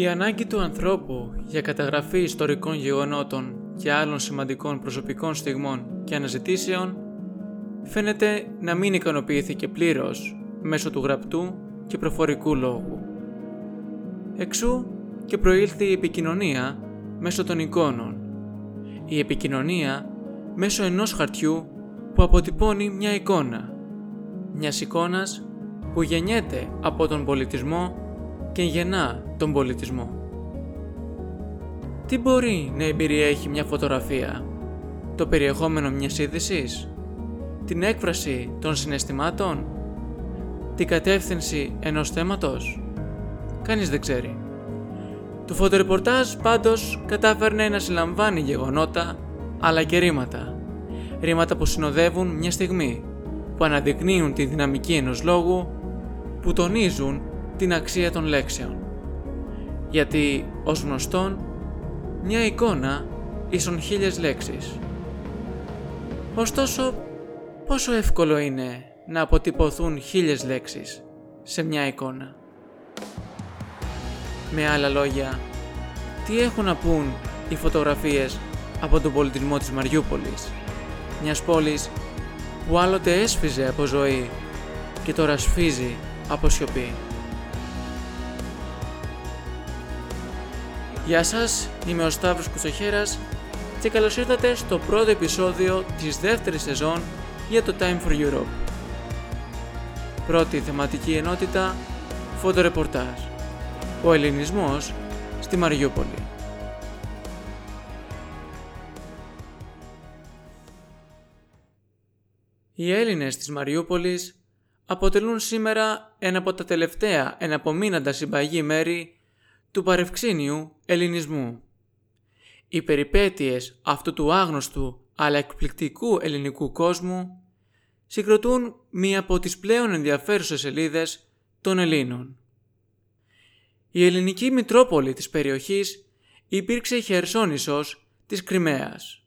Η ανάγκη του ανθρώπου για καταγραφή ιστορικών γεγονότων και άλλων σημαντικών προσωπικών στιγμών και αναζητήσεων φαίνεται να μην ικανοποιήθηκε πλήρως μέσω του γραπτού και προφορικού λόγου. Εξού και προήλθε η επικοινωνία μέσω των εικόνων. Η επικοινωνία μέσω ενός χαρτιού που αποτυπώνει μια εικόνα. Μιας εικόνας που γεννιέται από τον πολιτισμό και γεννά τον πολιτισμό. Τι μπορεί να εμπεριέχει μια φωτογραφία, το περιεχόμενο μιας είδησης, την έκφραση των συναισθημάτων, την κατεύθυνση ενός θέματος; Κανείς δεν ξέρει. Το φωτορεπορτάζ πάντως κατάφερνε να συλλαμβάνει γεγονότα αλλά και ρήματα. Ρήματα που συνοδεύουν μια στιγμή, που αναδεικνύουν τη δυναμική ενός λόγου, που τονίζουν την αξία των λέξεων. Γιατί, ως γνωστόν, μια εικόνα ίσον χίλιες λέξεις. Ωστόσο, πόσο εύκολο είναι να αποτυπωθούν χίλιες λέξεις σε μια εικόνα; Με άλλα λόγια, τι έχουν να πούν οι φωτογραφίες από τον πολιτισμό της Μαριούπολης, μιας πόλης που άλλοτε έσφιζε από ζωή και τώρα σφίζει από σιωπή; Γεια σας, είμαι ο Σταύρος Κουτσοχέρας και καλώς ήρθατε στο πρώτο επεισόδιο της δεύτερης σεζόν για το Time for Europe. Πρώτη θεματική ενότητα, φωτορεπορτάζ. Ο ελληνισμός στη Μαριούπολη. Οι Έλληνες της Μαριούπολης αποτελούν σήμερα ένα από τα τελευταία εναπομείναντα συμπαγή μέρη του παρευξήνιου ελληνισμού. Οι περιπέτειες αυτού του άγνωστου αλλά εκπληκτικού ελληνικού κόσμου συγκροτούν μία από τις πλέον ενδιαφέρουσες σελίδες των Ελλήνων. Η ελληνική μητρόπολη της περιοχής υπήρξε η Χερσόνησος της Κρυμαίας.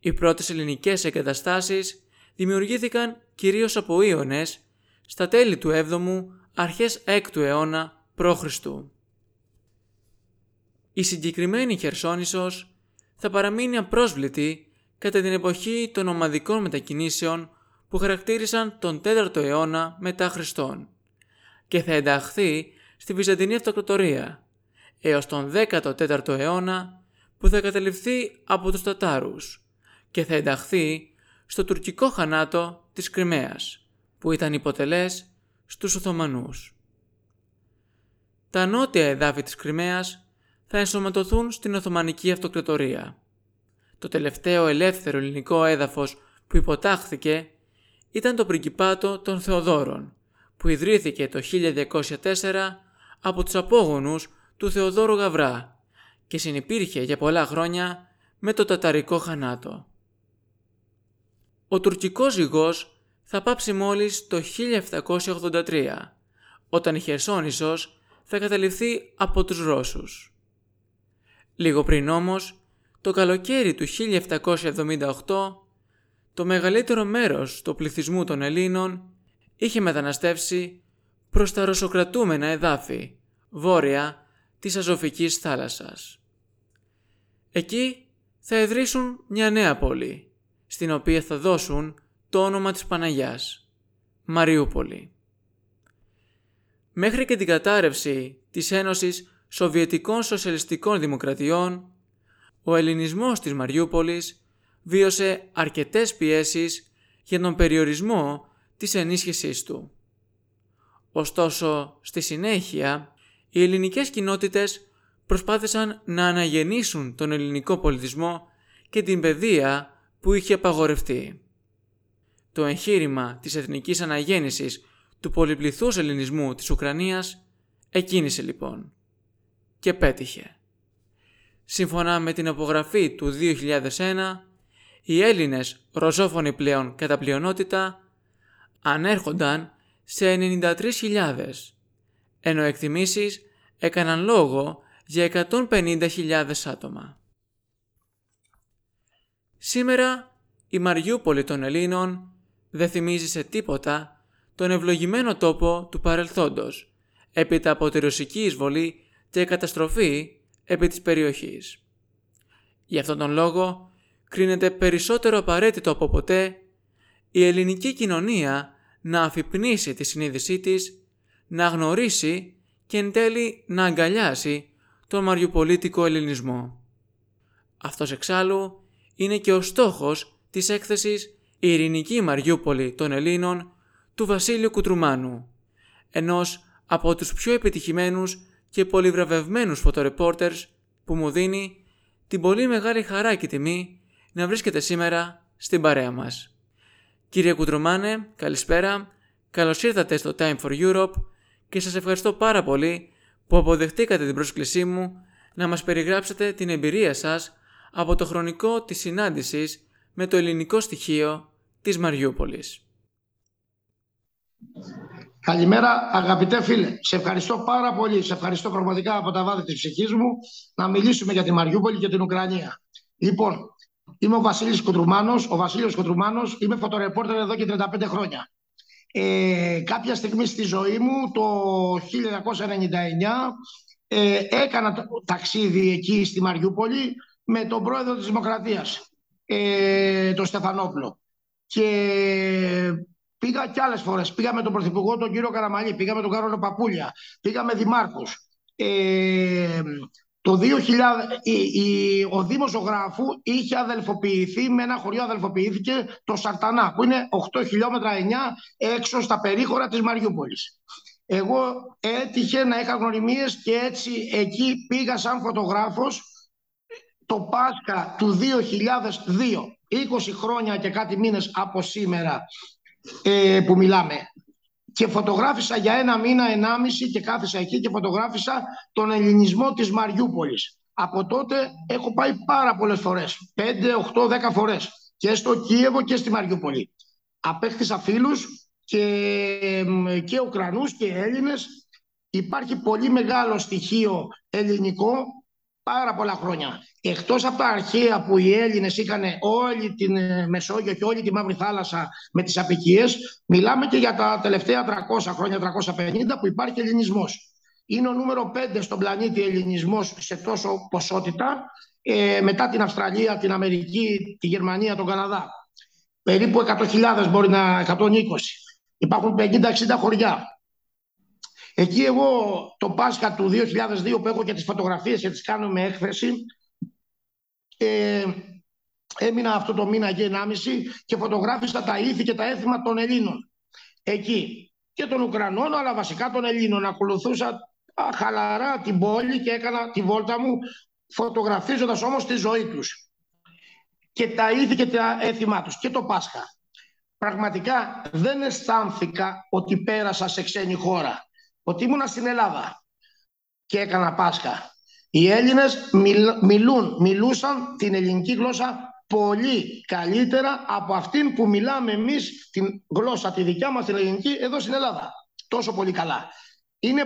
Οι πρώτες ελληνικές εγκαταστάσεις δημιουργήθηκαν κυρίως από Ιωνες στα τέλη του 7ου αρχές 6ου αιώνα π.Χ. Η συγκεκριμένη Χερσόνησος θα παραμείνει απρόσβλητη κατά την εποχή των ομαδικών μετακινήσεων που χαρακτήρισαν τον 4ο αιώνα μετά Χριστόν και θα ενταχθεί στη Βυζαντινή Αυτοκρατορία έως τον 14ο αιώνα που θα καταληφθεί από τους Τατάρους και θα ενταχθεί στο τουρκικό χανάτο της Κρυμαίας που ήταν υποτελές στους Οθωμανούς. Τα νότια εδάφη της Κρυμαίας θα ενσωματωθούν στην Οθωμανική Αυτοκρατορία. Το τελευταίο ελεύθερο ελληνικό έδαφος που υποτάχθηκε ήταν το πριγκιπάτο των Θεοδόρων, που ιδρύθηκε το 1204 από τους απόγονους του Θεοδόρου Γαβρά και συνυπήρχε για πολλά χρόνια με το Ταταρικό Χανάτο. Ο τουρκικός ζυγός θα πάψει μόλις το 1783, όταν η Χερσόνησος θα καταληφθεί από τους Ρώσους. Λίγο πριν όμως, το καλοκαίρι του 1778, το μεγαλύτερο μέρος του πληθυσμού των Ελλήνων είχε μεταναστεύσει προς τα ρωσοκρατούμενα εδάφη, βόρεια της Αζωφικής θάλασσας. Εκεί θα ιδρύσουν μια νέα πόλη, στην οποία θα δώσουν το όνομα της Παναγιάς, Μαριούπολη. Μέχρι και την κατάρρευση της Ένωσης Σοβιετικών Σοσιαλιστικών Δημοκρατιών, ο ελληνισμός της Μαριούπολης βίωσε αρκετές πιέσεις για τον περιορισμό της ενίσχυσής του. Ωστόσο, στη συνέχεια, οι ελληνικές κοινότητες προσπάθησαν να αναγεννήσουν τον ελληνικό πολιτισμό και την παιδεία που είχε απαγορευτεί. Το εγχείρημα της εθνικής αναγέννησης του πολυπληθούς ελληνισμού της Ουκρανίας εκκίνησε λοιπόν και πέτυχε. Σύμφωνα με την απογραφή του 2001, οι Έλληνες ρωσόφωνοι πλέον κατά πλειονότητα ανέρχονταν σε 93.000, ενώ εκτιμήσεις έκαναν λόγο για 150.000 άτομα. Σήμερα η Μαριούπολη των Ελλήνων δεν θυμίζει σε τίποτα τον ευλογημένο τόπο του παρελθόντος, έπειτα από τη ρωσική εισβολή και καταστροφή επί της περιοχής. Γι' αυτόν τον λόγο κρίνεται περισσότερο απαραίτητο από ποτέ η ελληνική κοινωνία να αφυπνίσει τη συνείδησή της, να γνωρίσει και εν τέλει να αγκαλιάσει τον μαριουπολίτικο ελληνισμό. Αυτός εξάλλου είναι και ο στόχος της έκθεσης «Η ειρηνική Μαριούπολη των Ελλήνων» του Βασίλειου Κουτρουμάνου, ενός από τους πιο επιτυχημένους και πολυβραβευμένους φωτορεπόρτερς που μου δίνει την πολύ μεγάλη χαρά και τιμή να βρίσκεται σήμερα στην παρέα μας. Κύριε Κουτρουμάνε, καλησπέρα, καλώς ήρθατε στο Time for Europe και σας ευχαριστώ πάρα πολύ που αποδεχτήκατε την πρόσκλησή μου να μας περιγράψετε την εμπειρία σας από το χρονικό της συνάντησης με το ελληνικό στοιχείο της Μαριούπολης. Καλημέρα αγαπητέ φίλε. Σε ευχαριστώ πάρα πολύ. Σε ευχαριστώ πραγματικά από τα βάθη της ψυχής μου να μιλήσουμε για τη Μαριούπολη και την Ουκρανία. Λοιπόν, είμαι ο Βασίλης Κοντρουμάνος, ο Βασίλειος Κοντρουμάνος, είμαι φωτορεπόρτερ εδώ και 35 χρόνια. Ε, κάποια στιγμή στη ζωή μου, το 1999, ε, έκανα ταξίδι εκεί στη Μαριούπολη με τον πρόεδρο της Δημοκρατίας, ε, τον Στεφανόπουλο. Και πήγα κι άλλες φορές. Πήγα με τον Πρωθυπουργό, τον κύριο Καραμαλή, πήγα με τον Κάρολο Παπούλια, πήγα με δημάρχους. Ε, το 2000, η, ο Δήμος Ζωγράφου είχε αδελφοποιηθεί με ένα χωριό αδελφοποιήθηκε το Σαρτανά που είναι 8 χιλιόμετρα 9 έξω στα περίχωρα της Μαριούπολης. Εγώ έτυχε να είχα γνωριμίες και έτσι εκεί πήγα σαν φωτογράφος το Πάσχα του 2002, 20 χρόνια και κάτι μήνες από σήμερα ε, που μιλάμε και φωτογράφησα για ένα μήνα, ενάμιση και κάθισα εκεί και φωτογράφησα τον ελληνισμό της Μαριούπολης. Από τότε έχω πάει πάρα πολλές φορές, 5, 8, 10 φορές και στο Κίεβο και στη Μαριούπολη. Απέκτησα φίλους και, και Ουκρανούς και Έλληνες. Υπάρχει πολύ μεγάλο στοιχείο ελληνικό πάρα πολλά χρόνια. Εκτός από τα αρχαία που οι Έλληνες είχαν όλη την ε, Μεσόγειο και όλη τη Μαύρη Θάλασσα με τις απικίες, μιλάμε και για τα τελευταία 300 χρόνια, 350 που υπάρχει ελληνισμός. Είναι ο νούμερο 5 στον πλανήτη ελληνισμός σε τόσο ποσότητα, ε, μετά την Αυστραλία, την Αμερική, τη Γερμανία, τον Καναδά. Περίπου 100.000 μπορεί να 120. Υπάρχουν 50-60 χωριά. Εκεί εγώ το Πάσχα του 2002 που έχω και τις φωτογραφίες και τις κάνω με έκθεση ε, έμεινα αυτό το μήνα και 1,5 και φωτογράφησα τα ήθη και τα έθιμα των Ελλήνων. Εκεί και των Ουκρανών αλλά βασικά των Ελλήνων. Ακολουθούσα χαλαρά την πόλη και έκανα τη βόλτα μου φωτογραφίζοντας όμως τη ζωή τους και τα ήθη και τα έθιμά τους και το Πάσχα. Πραγματικά δεν αισθάνθηκα ότι πέρασα σε ξένη χώρα ότι ήμουνα στην Ελλάδα και έκανα Πάσχα. Οι Έλληνες μιλούν, μιλούσαν την ελληνική γλώσσα πολύ καλύτερα από αυτήν που μιλάμε εμείς την γλώσσα τη δικιά μας την ελληνική εδώ στην Ελλάδα. Τόσο πολύ καλά. Είναι,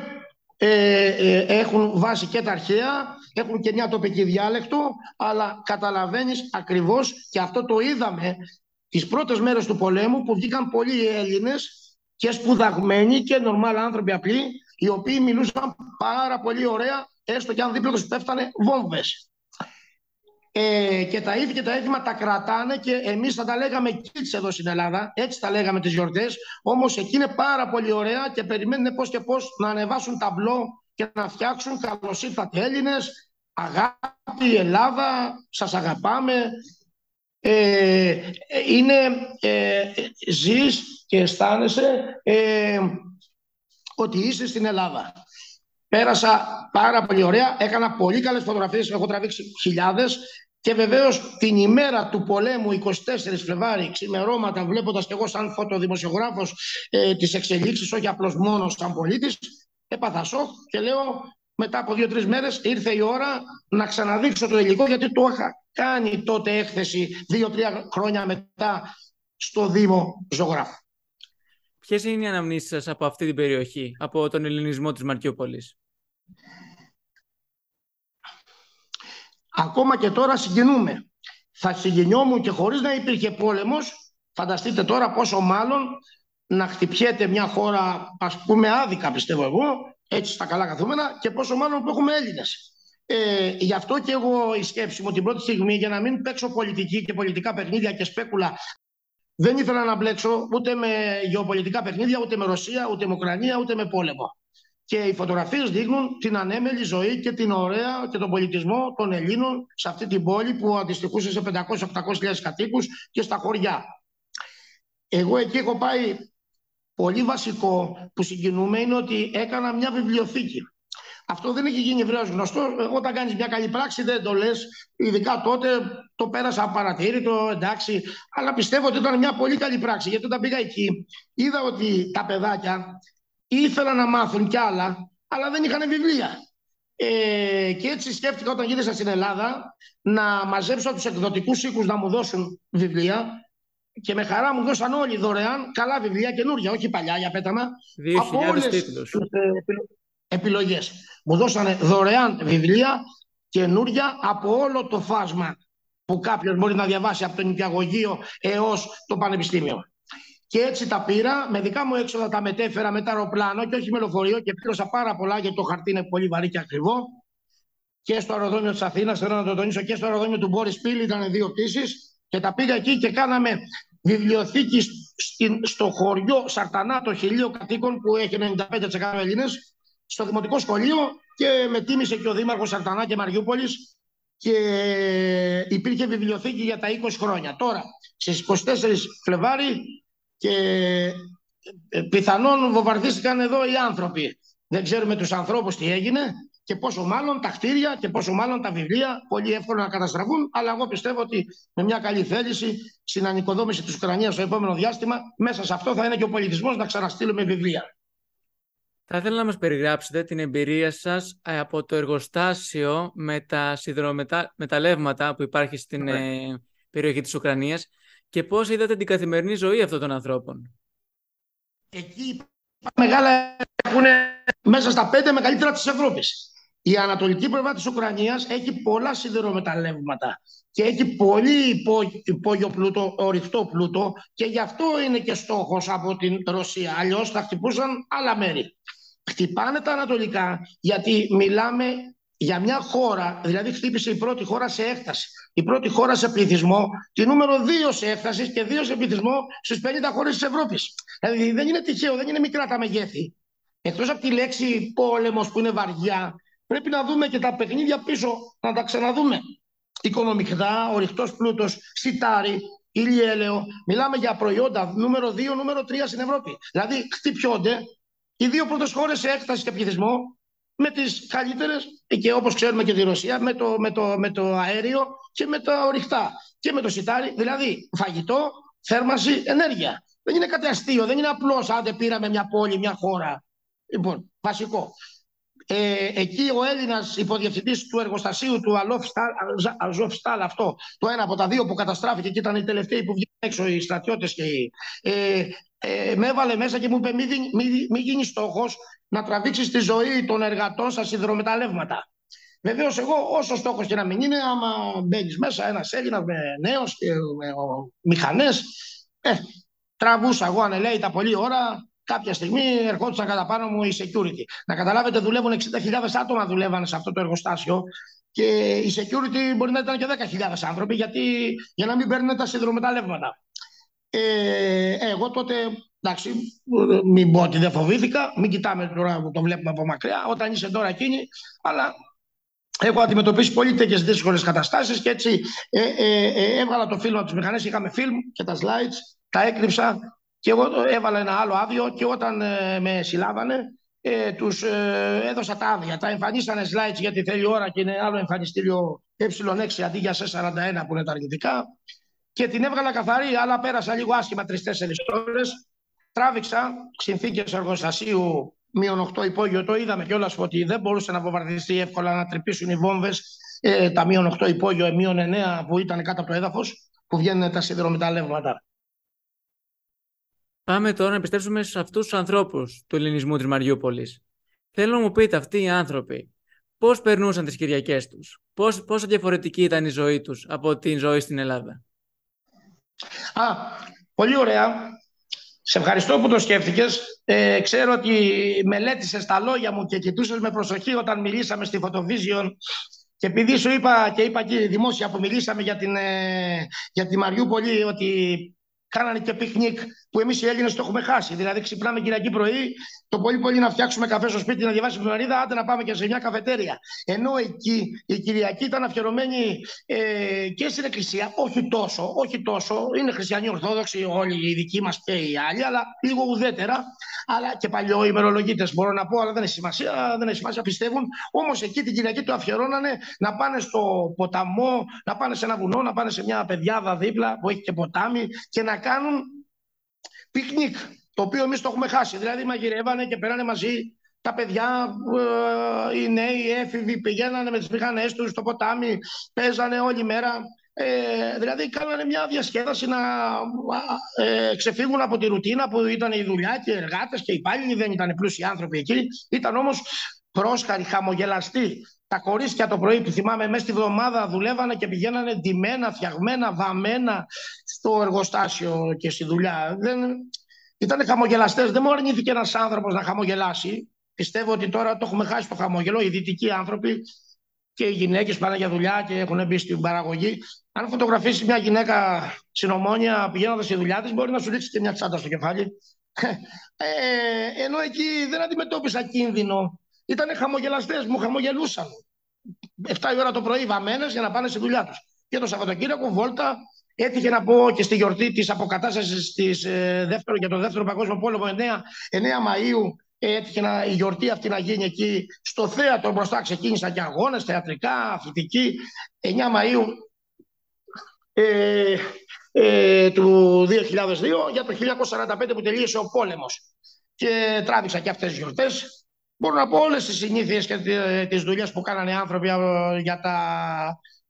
ε, ε, έχουν βάσει και τα αρχαία, έχουν και μια τοπική διάλεκτο, αλλά καταλαβαίνεις ακριβώς και αυτό το είδαμε τις πρώτες μέρες του πολέμου που βγήκαν πολλοί Έλληνες και σπουδαγμένοι και νορμάλ άνθρωποι απλοί, οι οποίοι μιλούσαν πάρα πολύ ωραία, έστω και αν δίπλα τους πέφτανε βόμβες. Ε, και τα ίδια και τα έθιμα τα κρατάνε και εμείς θα τα λέγαμε κίτς εδώ στην Ελλάδα, έτσι τα λέγαμε τις γιορτές, όμως εκεί είναι πάρα πολύ ωραία και περιμένουν πώς και πώς να ανεβάσουν ταμπλό και να φτιάξουν καλώς ήρθατε Έλληνες, αγάπη Ελλάδα, σας αγαπάμε, ε, είναι, ε, ζεις και αισθάνεσαι ε, ότι είσαι στην Ελλάδα. Πέρασα πάρα πολύ ωραία, έκανα πολύ καλές φωτογραφίες, έχω τραβήξει χιλιάδες και βεβαίως την ημέρα του πολέμου, 24 Φλεβάρι, ξημερώματα, βλέποντας και εγώ σαν φωτοδημοσιογράφος ε, τις εξελίξεις, όχι απλώς μόνος σαν πολίτης, έπαθα σοκ και λέω μετά από δύο-τρεις μέρες ήρθε η ώρα να ξαναδείξω το υλικό γιατί το είχα κάνει τότε έκθεση δύο-τρία χρόνια μετά στο Δήμο Ζωγράφου. Ποιες είναι οι αναμνήσεις σας από αυτή την περιοχή, από τον ελληνισμό της Μαρκιούπολης; Ακόμα και τώρα συγκινούμε. Θα συγκινιόμουν και χωρίς να υπήρχε πόλεμος, φανταστείτε τώρα πόσο μάλλον να χτυπιέται μια χώρα, ας πούμε άδικα πιστεύω εγώ, έτσι στα καλά καθούμενα και πόσο μάλλον που έχουμε Έλληνες. Ε, γι' αυτό και εγώ η σκέψη μου την πρώτη στιγμή για να μην παίξω πολιτική και πολιτικά παιχνίδια και σπέκουλα δεν ήθελα να μπλέξω ούτε με γεωπολιτικά παιχνίδια, ούτε με Ρωσία, ούτε με Ουκρανία, ούτε με πόλεμο. Και οι φωτογραφίες δείχνουν την ανέμελη ζωή και την ωραία και τον πολιτισμό των Ελλήνων σε αυτή την πόλη που αντιστοιχούσε σε 500-800 κατοίκους και στα χωριά. Εγώ εκεί έχω πάει πολύ βασικό που συγκινούμε είναι ότι έκανα μια βιβλιοθήκη. Αυτό δεν έχει γίνει ευρέως γνωστό. Όταν κάνεις μια καλή πράξη, δεν το λες. Ειδικά τότε το πέρασα παρατήρητο, εντάξει. Αλλά πιστεύω ότι ήταν μια πολύ καλή πράξη. Γιατί όταν πήγα εκεί, είδα ότι τα παιδάκια ήθελαν να μάθουν κι άλλα, αλλά δεν είχαν βιβλία. Ε, και έτσι σκέφτηκα όταν γύρισα στην Ελλάδα να μαζέψω τους εκδοτικούς οίκους να μου δώσουν βιβλία και με χαρά μου δώσαν όλοι δωρεάν καλά βιβλία καινούργια, όχι παλιά για πέταμα. 2.000 από όλες τίτλους. Επιλογές. Μου δώσανε δωρεάν βιβλία καινούργια από όλο το φάσμα που κάποιος μπορεί να διαβάσει από το νηπιαγωγείο έως το πανεπιστήμιο. Και έτσι τα πήρα, με δικά μου έξοδα τα μετέφερα με τα αεροπλάνο και όχι με λεωφορείο και πλήρωσα πάρα πολλά γιατί το χαρτί είναι πολύ βαρύ και ακριβό. Και στο αεροδρόμιο της Αθήνας, θέλω να το τονίσω, και στο αεροδρόμιο του Μπόρις Πίλ ήταν δύο πτήσεις. Και τα πήγα εκεί και κάναμε βιβλιοθήκη στο χωριό Σαρτανά, το χιλίο κατοίκων που έχει 95% Έλληνες, στο Δημοτικό Σχολείο και με τίμησε και ο Δήμαρχος Σαρτανά και Μαριούπολης και υπήρχε βιβλιοθήκη για τα 20 χρόνια. Τώρα, στις 24 Φλεβάρι και ε, πιθανόν βομβαρδίστηκαν εδώ οι άνθρωποι. Δεν ξέρουμε τους ανθρώπους τι έγινε και πόσο μάλλον τα κτίρια και πόσο μάλλον τα βιβλία πολύ εύκολα να καταστραφούν. Αλλά εγώ πιστεύω ότι με μια καλή θέληση στην ανοικοδόμηση της Ουκρανίας στο επόμενο διάστημα, μέσα σε αυτό θα είναι και ο πολιτισμός να ξαναστείλουμε βιβλία. Θα ήθελα να μας περιγράψετε την εμπειρία σας ε, από το εργοστάσιο με τα σιδηρομεταλλεύματα που υπάρχει στην ε, περιοχή της Ουκρανίας και πώς είδατε την καθημερινή ζωή αυτών των ανθρώπων. Εκεί μεγάλα έχουν μέσα στα πέντε μεγαλύτερα της Ευρώπης. Η ανατολική πλευρά της Ουκρανίας έχει πολλά σιδηρομεταλλεύματα και έχει πολύ υπό, υπόγειο πλούτο, ορυκτό πλούτο και γι' αυτό είναι και στόχος από την Ρωσία. Αλλιώς θα χτυπούσαν άλλα μέρη. Χτυπάνε τα ανατολικά γιατί μιλάμε για μια χώρα, δηλαδή χτύπησε η πρώτη χώρα σε έκταση. Η πρώτη χώρα σε πληθυσμό, τη νούμερο δύο σε έκταση και δύο σε πληθυσμό στις 50 χώρες της Ευρώπης. Δηλαδή δεν είναι τυχαίο, δεν είναι μικρά τα μεγέθη. Εκτός από τη λέξη πόλεμος που είναι βαριά, πρέπει να δούμε και τα παιχνίδια πίσω, να τα ξαναδούμε. Οικονομικά, ο ρηχτός πλούτος, σιτάρι, ηλιέλαιο. Μιλάμε για προϊόντα νούμερο 2, νούμερο 3 στην Ευρώπη. Δηλαδή χτυπιόνται οι δύο πρώτες χώρες σε έκταση και πληθυσμό με τις καλύτερες, και όπως ξέρουμε και τη Ρωσία, με το, με, το, με το αέριο και με τα ορυκτά και με το σιτάρι. Δηλαδή φαγητό, θέρμανση, ενέργεια. Δεν είναι κάτι αστείο, δεν είναι απλώς άντε πήραμε μια πόλη, μια χώρα. Λοιπόν, βασικό. Ε, εκεί ο Έλληνας υποδιευθυντής του εργοστασίου του Αζόφσταλ, αυτό, το ένα από τα δύο που καταστράφηκε και ήταν οι τελευταίοι που βγήκαν έξω οι στρατιώτες και οι. Ε, ε, με έβαλε μέσα και μου είπε: Μην μη, μη γίνεις στόχος να τραβήξεις τη ζωή των εργατών στα σιδηρομεταλλεύματα. Βεβαίως, εγώ όσο στόχος και να μην είναι, άμα μπαίνεις μέσα ένας Έλληνας με νέος και με μηχανές, ε, τραβούσα εγώ ανελαίητα πολλή ώρα κάποια στιγμή ερχόντουσαν κατά πάνω μου οι security. Να καταλάβετε, δουλεύουν 60.000 άτομα δουλεύαν σε αυτό το εργοστάσιο και οι security μπορεί να ήταν και 10.000 άνθρωποι γιατί, για να μην παίρνουν τα σιδηρομεταλλεύματα. Ε, εγώ τότε, εντάξει, μην πω ότι δεν φοβήθηκα, μην κοιτάμε τώρα που το βλέπουμε από μακριά, όταν είσαι τώρα εκείνη, αλλά έχω αντιμετωπίσει πολύ τέτοιες δύσκολες καταστάσεις και έτσι ε, ε, ε, έβγαλα το φίλο από τις μηχανές. Είχαμε φιλμ και τα slides, τα έκρυψα και εγώ έβαλα ένα άλλο άδειο και όταν ε, με συλλάβανε, ε, τους ε, έδωσα τα άδεια. Τα εμφανίσανε slides γιατί θέλει ώρα και είναι άλλο εμφανιστήριο ε6 αντί για C41 που είναι τα αρνητικά. Και την έβγαλα καθαρή, αλλά πέρασα λίγο άσχημα τρει-τέσσερι ώρες. Τράβηξα συνθήκες εργοστασίου μείον 8 υπόγειο. Το είδαμε κιόλας ότι δεν μπορούσε να βομβαρδιστεί εύκολα να τρυπήσουν οι βόμβες. Ε, τα μείον 8 υπόγειο, μείον 9 που ήταν κάτω από το έδαφος, που βγαίνουν τα σιδηρομεταλλεύματα. Πάμε τώρα να επιστρέψουμε σε αυτούς τους ανθρώπους του ελληνισμού της Μαριούπολης. Θέλω να μου πείτε αυτοί οι άνθρωποι πώς περνούσαν τις Κυριακές τους, πόσο διαφορετική ήταν η ζωή τους από την ζωή στην Ελλάδα; Α, πολύ ωραία. Σε ευχαριστώ που το σκέφτηκες. Ε, ξέρω ότι μελέτησες τα λόγια μου και κοιτούσες με προσοχή όταν μιλήσαμε στη Photovision και επειδή σου είπα και είπα και δημόσια που μιλήσαμε για την, ε, για τη Μαριούπολη ότι κάνανε και πικνίκ που εμείς οι Έλληνες το έχουμε χάσει. Δηλαδή, ξυπνάμε Κυριακή πρωί, το πολύ πολύ να φτιάξουμε καφέ στο σπίτι, να διαβάσουμε εφημερίδα, άντε να πάμε και σε μια καφετέρια. Ενώ εκεί η Κυριακή ήταν αφιερωμένη ε, και στην Εκκλησία, όχι τόσο, όχι τόσο. Είναι χριστιανοί Ορθόδοξοι, όλοι οι δικοί μας και οι άλλοι, αλλά λίγο ουδέτερα. Αλλά και παλιό ημερολογίτες μπορώ να πω, αλλά δεν έχει σημασία, δεν έχει σημασία, πιστεύουν. Όμως εκεί την Κυριακή το αφιερώνανε να πάνε στο ποταμό, να πάνε σε ένα βουνό, να πάνε σε μια παιδιάδα δίπλα που έχει και ποτάμι και να κάνουν πικνίκ, το οποίο εμείς το έχουμε χάσει. Δηλαδή μαγειρεύανε και περάνε μαζί τα παιδιά, ε, οι νέοι, οι έφηβοι, πηγαίνανε με τις μηχανές τους στο ποτάμι, παίζανε όλη μέρα. Ε, δηλαδή κάνανε μια διασκέδαση να ε, ξεφύγουν από τη ρουτίνα που ήταν η δουλειά και οι εργάτες και οι υπάλληλοι δεν ήταν πλούσιοι άνθρωποι εκεί ήταν όμως πρόσχαροι, χαμογελαστοί τα κορίτσια το πρωί που θυμάμαι μέσα στη βδομάδα δουλεύανε και πηγαίνανε ντυμένα, φτιαγμένα, βαμμένα στο εργοστάσιο και στη δουλειά. Δεν... Ήταν χαμογελαστές. Δεν μου αρνήθηκε ένας άνθρωπος να χαμογελάσει. Πιστεύω ότι τώρα το έχουμε χάσει το χαμόγελο. Οι δυτικοί άνθρωποι και οι γυναίκες πάνε για δουλειά και έχουν μπει στην παραγωγή. Αν φωτογραφίσεις μια γυναίκα συνομόνια πηγαίνοντας στη δουλειά της, μπορεί να σου ρίξει και μια τσάντα στο κεφάλι. Ε, ενώ εκεί δεν αντιμετώπισα κίνδυνο ήταν χαμογελαστές, μου χαμογελούσαν. 7 η ώρα το πρωί βαμμένε για να πάνε στη δουλειά τους. Και το Σαββατοκύριακο βόλτα έτυχε να πω και στη γιορτή της αποκατάστασης ε, για τον δεύτερο Παγκόσμιο Πόλεμο 9, 9 Μαου. Έτυχε να, η γιορτή αυτή να γίνει εκεί στο θέατρο μπροστά. Ξεκίνησαν και αγώνες, θεατρικά, αθλητικοί. 9 Μαΐου ε, ε, του 2002 για το 1945 που τελείωσε ο πόλεμος. Και τράβηξα και αυτές τις γιορτές Μπορώ να πω όλες τις συνήθειες και τις δουλειές που κάνανε οι άνθρωποι ε, για τα,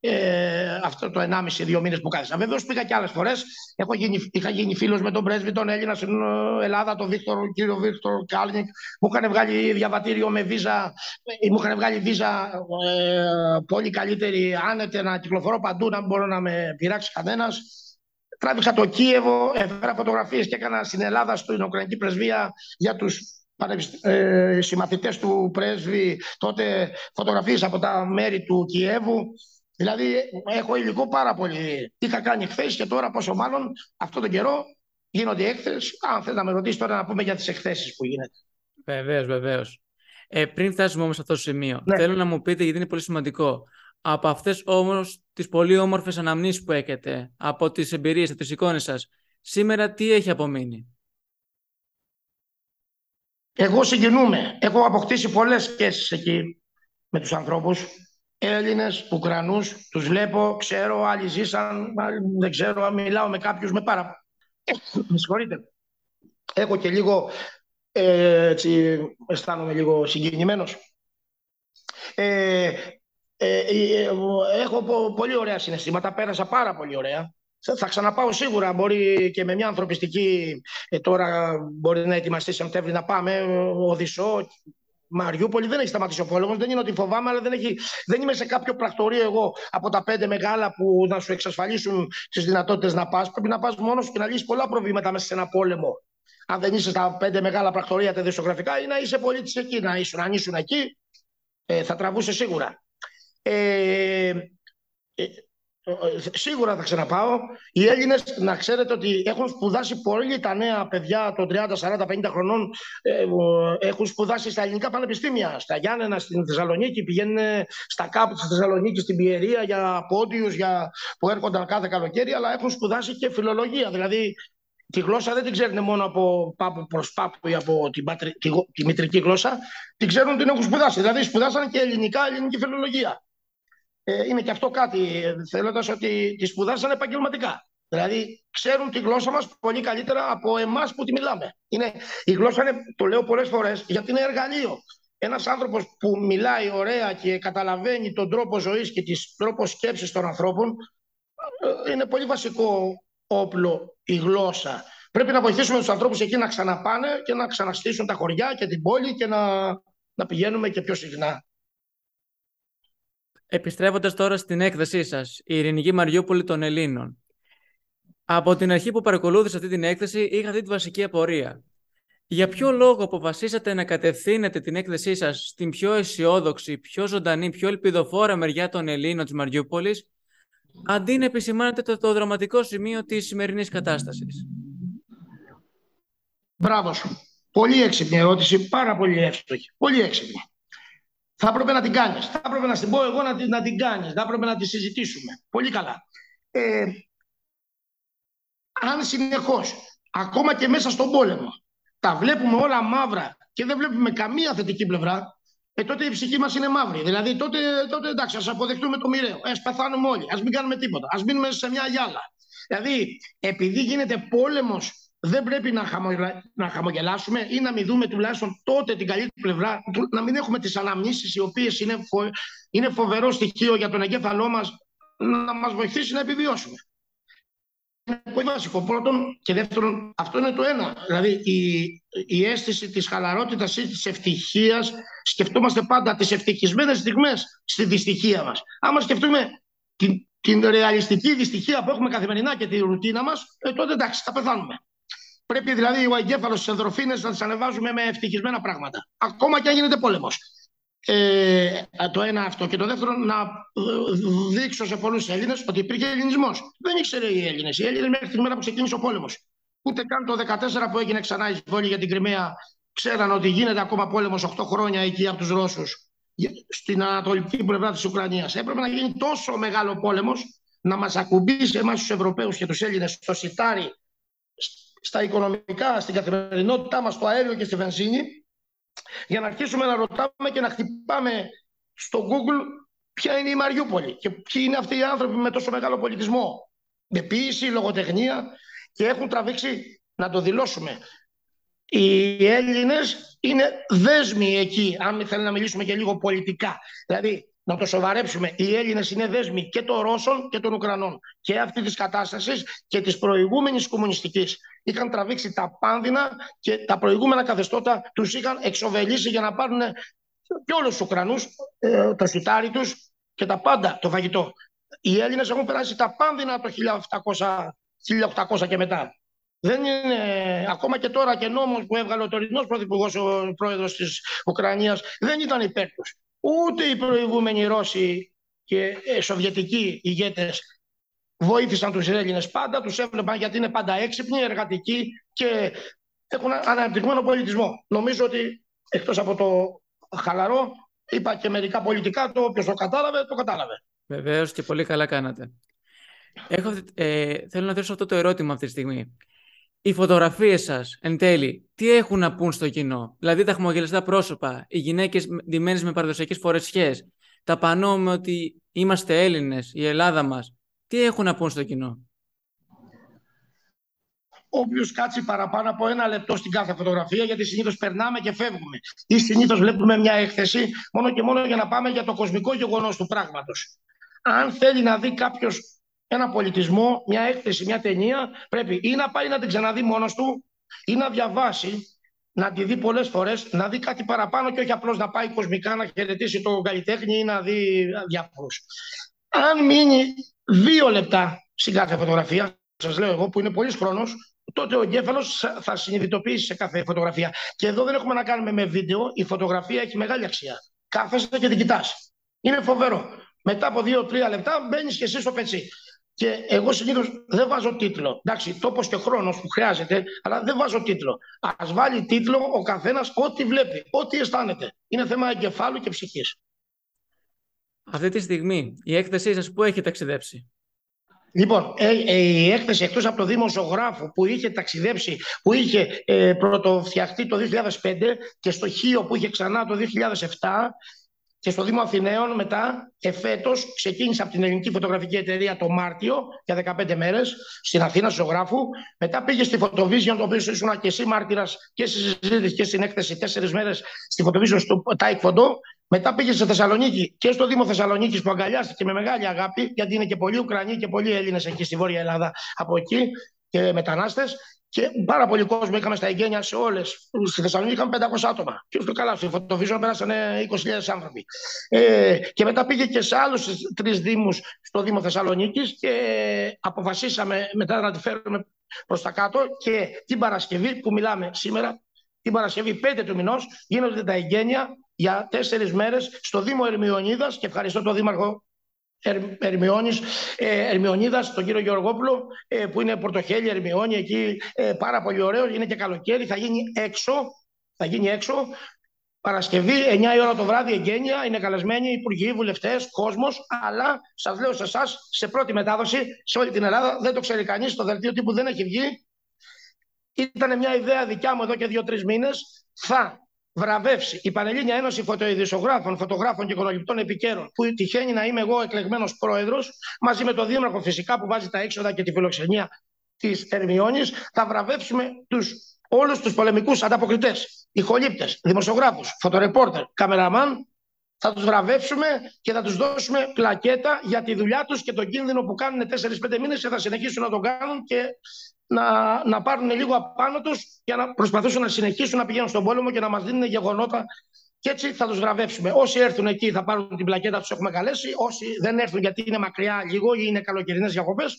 ε, αυτό το 1,5-2 μήνες που κάθισα. Βεβαίως πήγα και άλλες φορές. Είχα γίνει φίλος με τον πρέσβη τον Έλληνα στην ε, Ελλάδα, τον Βίκτορ, κύριο Βίκτορ Κάλνικ. Μου είχαν βγάλει διαβατήριο με βίζα, ε, μου είχαν βγάλει βίζα ε, πολύ καλύτερη, άνετε να κυκλοφορώ παντού, να μην μπορώ να με πειράξει κανένας. Τράβηξα το Κίεβο, έφερα φωτογραφίες και έκανα στην Ελλάδα, στην Ουκρανική πρεσβεία για τους ε, συμμαθητές του πρέσβη, τότε φωτογραφίες από τα μέρη του Κιέβου. Δηλαδή έχω υλικό πάρα πολύ. Τι είχα κάνει χθες και τώρα πόσο μάλλον αυτό τον καιρό γίνονται έκθεση. Αν θέλει να με ρωτήσεις τώρα να πούμε για τις εκθέσεις που γίνεται. Βεβαίως, βεβαίως. Ε, πριν φτάσουμε όμως σε αυτό το σημείο, ναι. θέλω να μου πείτε γιατί είναι πολύ σημαντικό. Από αυτές όμως τις πολύ όμορφες αναμνήσεις που έχετε, από τις εμπειρίες, από τις εικόνες σας, σήμερα τι έχει απομείνει; Εγώ συγκινούμαι. Έχω αποκτήσει πολλές σχέσεις εκεί με τους ανθρώπους. Έλληνες, Ουκρανούς, τους βλέπω, ξέρω, άλλοι ζήσαν, δεν ξέρω, αν μιλάω με κάποιους με πάρα... με συγχωρείτε. Έχω και λίγο, ε, έτσι, αισθάνομαι λίγο συγκινημένος. Ε, ε, ε έχω πολύ ωραία συναισθήματα, πέρασα πάρα πολύ ωραία. Θα ξαναπάω σίγουρα. Μπορεί και με μια ανθρωπιστική. Ε, τώρα μπορεί να ετοιμαστεί Σεπτέμβρη να πάμε. Οδυσσό, Μαριούπολη δεν έχει σταματήσει ο πόλεμος. Δεν είναι ότι φοβάμαι, αλλά δεν, έχει, δεν είμαι σε κάποιο πρακτορείο εγώ από τα πέντε μεγάλα που να σου εξασφαλίσουν τις δυνατότητες να πας. Πρέπει να πας μόνος σου και να λύσεις πολλά προβλήματα μέσα σε ένα πόλεμο. Αν δεν είσαι στα πέντε μεγάλα πρακτορεία τα δισογραφικά ή να είσαι πολίτη εκεί. Να ήσουν, αν ήσουν εκεί, ε, θα τραβούσε σίγουρα. Ε, ε Σίγουρα θα ξαναπάω. Οι Έλληνες, να ξέρετε ότι έχουν σπουδάσει πολύ τα νέα παιδιά των 30, 40, 50 χρονών. Ε, έχουν σπουδάσει στα ελληνικά πανεπιστήμια. Στα Γιάννενα, στην Θεσσαλονίκη. Πηγαίνουν στα κάπου της Θεσσαλονίκης, στην Πιερία για πόντιους για... που έρχονταν κάθε καλοκαίρι. Αλλά έχουν σπουδάσει και φιλολογία. Δηλαδή τη γλώσσα δεν την ξέρουν μόνο από πάπου προς πάπου ή από την πατρι... τη... τη μητρική γλώσσα. Την ξέρουν την έχουν σπουδάσει. Δηλαδή σπουδάσαν και ελληνικά, ελληνική φιλολογία ε, είναι και αυτό κάτι, θέλοντας ότι τη σπουδάσαν επαγγελματικά. Δηλαδή, ξέρουν τη γλώσσα μας πολύ καλύτερα από εμάς που τη μιλάμε. Είναι, η γλώσσα είναι, το λέω πολλές φορές, γιατί είναι εργαλείο. Ένας άνθρωπος που μιλάει ωραία και καταλαβαίνει τον τρόπο ζωής και τον τρόπος σκέψης των ανθρώπων, ε, είναι πολύ βασικό όπλο η γλώσσα. Πρέπει να βοηθήσουμε τους ανθρώπους εκεί να ξαναπάνε και να ξαναστήσουν τα χωριά και την πόλη και να, να πηγαίνουμε και πιο συχνά. Επιστρέφοντας τώρα στην έκθεσή σας, η Ειρηνική Μαριούπολη των Ελλήνων. Από την αρχή που παρακολούθησα αυτή την έκθεση είχα αυτή τη βασική απορία. Για ποιο λόγο αποφασίσατε να κατευθύνετε την έκθεσή σας στην πιο αισιόδοξη, πιο ζωντανή, πιο ελπιδοφόρα μεριά των Ελλήνων της Μαριούπολης, αντί να επισημάνετε το, το δραματικό σημείο της σημερινής κατάστασης; Μπράβο σου. Πολύ έξυπνη ερώτηση, πάρα πολύ εύστοχη. Πολύ έξυπνη. Θα έπρεπε να την κάνεις. Θα έπρεπε να την πω εγώ να την, να την κάνεις. Θα έπρεπε να τη συζητήσουμε. Πολύ καλά. Ε, αν συνεχώς, ακόμα και μέσα στον πόλεμο, τα βλέπουμε όλα μαύρα και δεν βλέπουμε καμία θετική πλευρά, ε, τότε η ψυχή μας είναι μαύρη. Δηλαδή τότε, τότε εντάξει, ας αποδεχτούμε το μοιραίο. Α πεθάνουμε όλοι. Α μην κάνουμε τίποτα. Α μείνουμε σε μια γυάλα. Δηλαδή, επειδή γίνεται πόλεμος δεν πρέπει να, να χαμογελάσουμε ή να μην δούμε τουλάχιστον τότε την καλύτερη πλευρά, να μην έχουμε τις αναμνήσεις οι οποίες είναι, φο... είναι φοβερό στοιχείο για τον εγκέφαλό μας να μας βοηθήσει να επιβιώσουμε. Είναι πολύ βασικό. Πρώτον και δεύτερον, αυτό είναι το ένα. Δηλαδή η, η αίσθηση της χαλαρότητας ή της ευτυχίας, σκεφτόμαστε πάντα τις ευτυχισμένες στιγμές στη δυστυχία μας. Άμα σκεφτούμε την, την ρεαλιστική δυστυχία που έχουμε καθημερινά και τη ρουτίνα μας, ε, τότε εντάξει, θα πεθάνουμε. Πρέπει δηλαδή ο εγκέφαλος της ενδροφίνε να τις ανεβάζουμε με ευτυχισμένα πράγματα. Ακόμα και αν γίνεται πόλεμος. Ε, το ένα αυτό. Και το δεύτερο, να δείξω σε πολλούς Έλληνες ότι υπήρχε ελληνισμός. Δεν ήξερε οι Έλληνες. Οι Έλληνες μέχρι τη μέρα που ξεκίνησε ο πόλεμος. Ούτε καν το 2014 που έγινε ξανά η εισβολή για την Κρυμαία, ξέραν ότι γίνεται ακόμα πόλεμος 8 χρόνια εκεί από τους Ρώσους στην ανατολική πλευρά της Ουκρανίας. Έπρεπε να γίνει τόσο μεγάλο πόλεμος να μας ακουμπήσει εμάς τους Ευρωπαίους και τους Έλληνες στο σιτάρι στα οικονομικά, στην καθημερινότητά μας, στο αέριο και στη βενζίνη, για να αρχίσουμε να ρωτάμε και να χτυπάμε στο Google ποια είναι η Μαριούπολη και ποιοι είναι αυτοί οι άνθρωποι με τόσο μεγάλο πολιτισμό, με ποιήση, λογοτεχνία και έχουν τραβήξει, να το δηλώσουμε, οι Έλληνες είναι δέσμοι εκεί, αν θέλει να μιλήσουμε και λίγο πολιτικά. Δηλαδή, να το σοβαρέψουμε. Οι Έλληνες είναι δέσμοι και των Ρώσων και των Ουκρανών. Και αυτή της κατάστασης και της προηγούμενης κομμουνιστικής. Είχαν τραβήξει τα πάνδυνα και τα προηγούμενα καθεστώτα τους είχαν εξοβελήσει για να πάρουν και όλους τους Ουκρανούς, ε, το σιτάρι τους και τα πάντα, το φαγητό. Οι Έλληνες έχουν περάσει τα πάνδυνα το 1800, 1800 και μετά. Δεν είναι, ακόμα και τώρα και νόμος που έβγαλε ο τωρινός πρωθυπουργός, ο πρόεδρος της Ουκρανίας, δεν ήταν υπέρ τους. Ούτε οι προηγούμενοι Ρώσοι και ε, Σοβιετικοί ηγέτες βοήθησαν τους Έλληνες πάντα, τους έβλεπαν γιατί είναι πάντα έξυπνοι, εργατικοί και έχουν αναπτυγμένο πολιτισμό. Νομίζω ότι εκτός από το χαλαρό, είπα και μερικά πολιτικά, το όποιος το κατάλαβε, το κατάλαβε. Βεβαίως και πολύ καλά κάνατε. Έχω, ε, θέλω να θέσω αυτό το ερώτημα αυτή τη στιγμή οι φωτογραφίες σας, εν τέλει, τι έχουν να πούν στο κοινό; Δηλαδή τα χαμογελαστά πρόσωπα, οι γυναίκες ντυμένες με παραδοσιακές φορεσιές, τα πανό με ότι είμαστε Έλληνες, η Ελλάδα μας. Τι έχουν να πούν στο κοινό; Όποιος κάτσει παραπάνω από ένα λεπτό στην κάθε φωτογραφία, γιατί συνήθως περνάμε και φεύγουμε. Ή συνήθως βλέπουμε μια έκθεση μόνο και μόνο για να πάμε για το κοσμικό γεγονός του πράγματος. Αν θέλει να δει κάποιος ένα πολιτισμό, μια έκθεση, μια ταινία, πρέπει ή να πάει να την ξαναδεί μόνος του ή να διαβάσει, να τη δει πολλές φορές, να δει κάτι παραπάνω και όχι απλώς να πάει κοσμικά να χαιρετήσει τον καλλιτέχνη ή να δει διάφορους. Αν μείνει δύο λεπτά στην κάθε φωτογραφία, σας λέω εγώ που είναι πολύς χρόνος, τότε ο εγκέφαλος θα συνειδητοποιήσει σε κάθε φωτογραφία. Και εδώ δεν έχουμε να κάνουμε με βίντεο. Η φωτογραφία έχει μεγάλη αξία. Κάθεσαι και την κοιτάς. Είναι φοβερό. Μετά από δύο-τρία λεπτά μπαίνεις και εσύ στο πετσί. Και εγώ συνήθως δεν βάζω τίτλο. Εντάξει, τόπος και χρόνος που χρειάζεται, αλλά δεν βάζω τίτλο. Α βάλει τίτλο ο καθένας ό,τι βλέπει, ό,τι αισθάνεται. Είναι θέμα εγκεφάλου και ψυχής. Αυτή τη στιγμή, η έκθεσή σας που έχει ταξιδέψει; Λοιπόν, ε, ε, η έκθεση εκτός από το δημοσιογράφο που είχε ταξιδέψει, που είχε ε, πρωτοφτιαχτεί το 2005 και στο Χίο που είχε ξανά το 2007, και στο Δήμο Αθηναίων μετά, εφέτος, ξεκίνησε από την Ελληνική Φωτογραφική Εταιρεία το Μάρτιο για 15 μέρες στην Αθήνα, Ζωγράφου. Μετά πήγε στη Photovision, το οποίο ήσουν και εσύ μάρτυρας και στη συζήτηση και στην έκθεση τέσσερις μέρες στη Photovision στο Τάε Κβο Ντο. Μετά πήγε στη Θεσσαλονίκη και στο Δήμο Θεσσαλονίκης που αγκαλιάστηκε με μεγάλη αγάπη, γιατί είναι και πολλοί Ουκρανοί και πολλοί Έλληνες εκεί στη Βόρεια Ελλάδα από εκεί και μετανάστες. Και πάρα πολύ κόσμο είχαμε στα εγγένεια σε όλες. Στη Θεσσαλονίκη είχαμε 500 άτομα. Και όσο καλά, στη φωτοβίζωνα πέρασαν 20.000 άνθρωποι. Ε, και μετά πήγε και σε άλλους τρεις Δήμους στο Δήμο Θεσσαλονίκης και αποφασίσαμε μετά να τη φέρουμε προς τα κάτω. Και την Παρασκευή που μιλάμε σήμερα, την Παρασκευή 5 του μηνός, γίνονται τα εγγένεια για τέσσερις μέρες στο Δήμο Ερμιονίδας. Και ευχαριστώ τον Δήμαρχο Ερμιώνης, ε, Ερμιονίδας, τον κύριο Γεωργόπουλο, ε, που είναι Πορτοχέλη, Ερμιώνη, εκεί ε, πάρα πολύ ωραίο, είναι και καλοκαίρι, θα γίνει έξω, θα γίνει έξω, Παρασκευή, 9 η ώρα το βράδυ, εγγένεια, είναι καλεσμένοι υπουργοί, βουλευτές, κόσμος. Αλλά σας λέω σε εσάς, σε πρώτη μετάδοση σε όλη την Ελλάδα, δεν το ξέρει κανείς, το δελτίο τύπου δεν έχει βγει. Ήταν μια ιδέα δικιά μου εδώ και δύο-τρεις μήνες. Θα βραβεύσει η Πανελλήνια Ένωση Φωτοειδησογράφων, Φωτογράφων και Οικονομικών Επικαίρων, που τυχαίνει να είμαι εγώ εκλεγμένος πρόεδρος, μαζί με τον Δήμαρχο φυσικά που βάζει τα έξοδα και τη φιλοξενία της Ερμιόνη, θα βραβεύσουμε τους όλους τους πολεμικούς ανταποκριτές, ηχολήπτες, δημοσιογράφους, φωτορεπόρτερ, καμεραμάν. Θα τους βραβεύσουμε και θα τους δώσουμε πλακέτα για τη δουλειά τους και τον κίνδυνο που κάνουν 4-5 μήνες και θα συνεχίσουν να τον κάνουν και να, να πάρουν λίγο απάνω τους για να προσπαθήσουν να συνεχίσουν να πηγαίνουν στον πόλεμο και να μας δίνουν γεγονότα. Και έτσι θα τους βραβεύσουμε. Όσοι έρθουν εκεί θα πάρουν την πλακέτα, τους έχουμε καλέσει. Όσοι δεν έρθουν γιατί είναι μακριά λίγο ή είναι καλοκαιρινές διακοπές,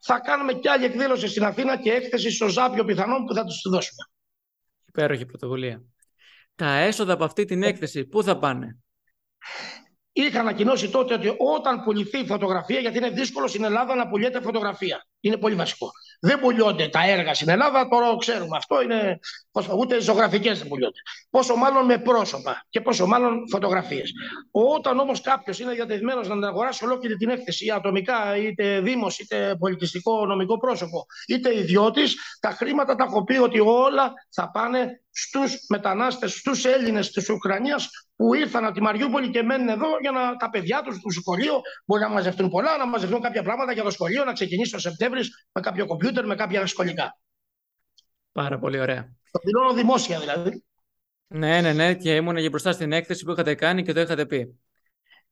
θα κάνουμε και άλλη εκδήλωση στην Αθήνα και έκθεση στο Ζάπιο πιθανόν που θα τους δώσουμε. Υπέροχη πρωτοβουλία. Τα έσοδα από αυτή την έκθεση πού θα πάνε; Είχα ανακοινώσει τότε ότι όταν πουληθεί η φωτογραφία, γιατί είναι δύσκολο στην Ελλάδα να πουλιέται φωτογραφία. Είναι πολύ βασικό. Δεν πουλιώνται τα έργα στην Ελλάδα, τώρα ξέρουμε αυτό, είναι, ούτε ζωγραφικές δεν πουλιώνται. Πόσο μάλλον με πρόσωπα και πόσο μάλλον φωτογραφίες. Όταν όμως κάποιος είναι διατεθειμένος να την αγοράσει ολόκληρη την έκθεση, ατομικά, είτε δήμος, είτε πολιτιστικό νομικό πρόσωπο, είτε ιδιώτης, τα χρήματα τα έχω πει ότι όλα θα πάνε στους μετανάστες, στους Έλληνες της Ουκρανίας που ήρθαν από τη Μαριούπολη και μένουν εδώ για να τα παιδιά τους στο σχολείο μπορεί να μαζευτούν πολλά, να μαζευτούν κάποια πράγματα για το σχολείο, να ξεκινήσει το Σεπτέμβρης με κάποιο κομπιούτερ, με κάποια σχολικά. Πάρα πολύ ωραία. Το δηλώνω δημόσια δηλαδή. Ναι, ναι, ναι, και ήμουν για μπροστά στην έκθεση που είχατε κάνει και το είχατε πει.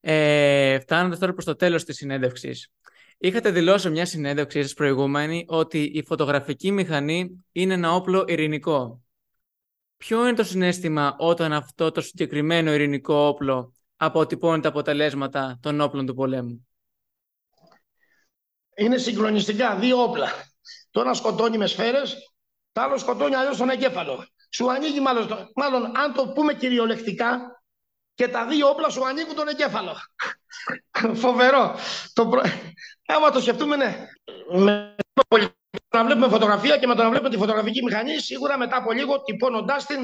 Ε, Φτάνοντας τώρα προς το τέλος της συνέντευξης. Είχατε δηλώσει μια συνέντευξη σας προηγούμενη ότι η φωτογραφική μηχανή είναι ένα όπλο ειρηνικό. Ποιο είναι το συνέστημα όταν αυτό το συγκεκριμένο ειρηνικό όπλο αποτυπώνει τα αποτελέσματα των όπλων του πολέμου; Είναι συγκλονιστικά δύο όπλα. Το ένα σκοτώνει με σφαίρες, το άλλο σκοτώνει αλλιώς τον εγκέφαλο. Σου ανοίγει μάλλον, μάλλον αν το πούμε κυριολεκτικά, και τα δύο όπλα σου ανοίγουν τον εγκέφαλο. Φοβερό. Το προ... Άμα το σκεφτούμε, ναι. Με να βλέπουμε φωτογραφία και με το να βλέπουμε τη φωτογραφική μηχανή, σίγουρα μετά από λίγο τυπώνοντάς την,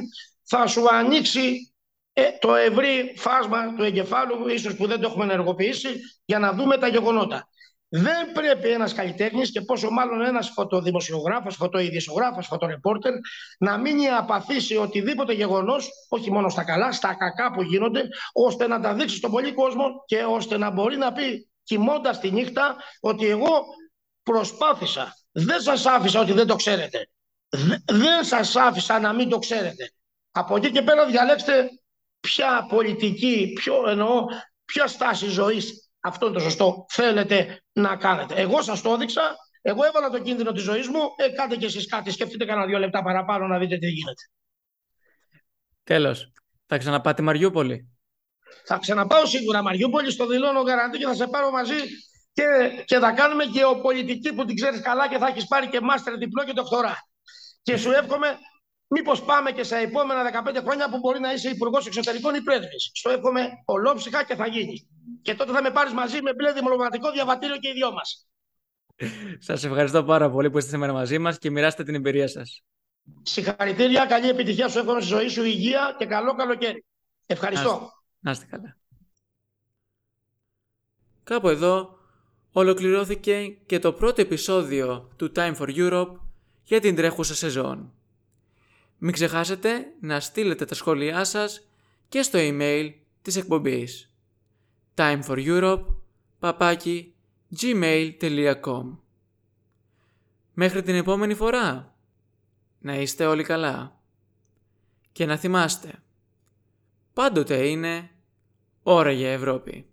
θα σου ανοίξει ε, το ευρύ φάσμα του εγκεφάλου, ίσως που δεν το έχουμε ενεργοποιήσει, για να δούμε τα γεγονότα. Δεν πρέπει ένας καλλιτέχνης και πόσο μάλλον ένας φωτοδημοσιογράφος, φωτοειδησιογράφος, φωτορεπόρτερ να μείνει απαθής σε οτιδήποτε γεγονός, όχι μόνο στα καλά, στα κακά που γίνονται, ώστε να τα δείξει στον πολύ κόσμο και ώστε να μπορεί να πει κοιμώντας τη νύχτα ότι εγώ προσπάθησα δεν σας άφησα ότι δεν το ξέρετε. Δεν σας άφησα να μην το ξέρετε. Από εκεί και πέρα διαλέξτε ποια πολιτική, ποιο εννοώ, ποια στάση ζωής, αυτό είναι το σωστό, θέλετε να κάνετε. Εγώ σας το έδειξα, εγώ έβαλα το κίνδυνο της ζωής μου, ε, κάντε και εσείς κάτι, σκεφτείτε κανένα δύο λεπτά παραπάνω να δείτε τι γίνεται. Τέλος. Θα ξαναπάτε Μαριούπολη. Θα ξαναπάω σίγουρα Μαριούπολη, στο δηλώνω γαραντή και θα σε πάρω μαζί και, και θα κάνουμε γεωπολιτική που την ξέρεις καλά και θα έχεις πάρει και μάστερ διπλό και δοκτορά. Και σου εύχομαι μήπως πάμε και στα επόμενα 15 χρόνια που μπορεί να είσαι υπουργός εξωτερικών ή πρέσβης. Σου εύχομαι ολόψυχα και θα γίνει. Και τότε θα με πάρεις μαζί με μπλε δημοκρατικό διαβατήριο και οι δυο μας. Σας ευχαριστώ πάρα πολύ που είστε σήμερα μαζί μας και μοιράστε την εμπειρία σας. Συγχαρητήρια, καλή επιτυχία σου εύχομαι στη ζωή σου, υγεία και καλό καλοκαίρι. Ευχαριστώ. Να είστε καλά. Κάπου εδώ ολοκληρώθηκε και το πρώτο επεισόδιο του Time for Europe για την τρέχουσα σεζόν. Μην ξεχάσετε να στείλετε τα σχόλιά σας και στο email της εκπομπής timeforeurope gmail.com Μέχρι την επόμενη φορά, να είστε όλοι καλά. Και να θυμάστε, πάντοτε είναι ώρα για Ευρώπη.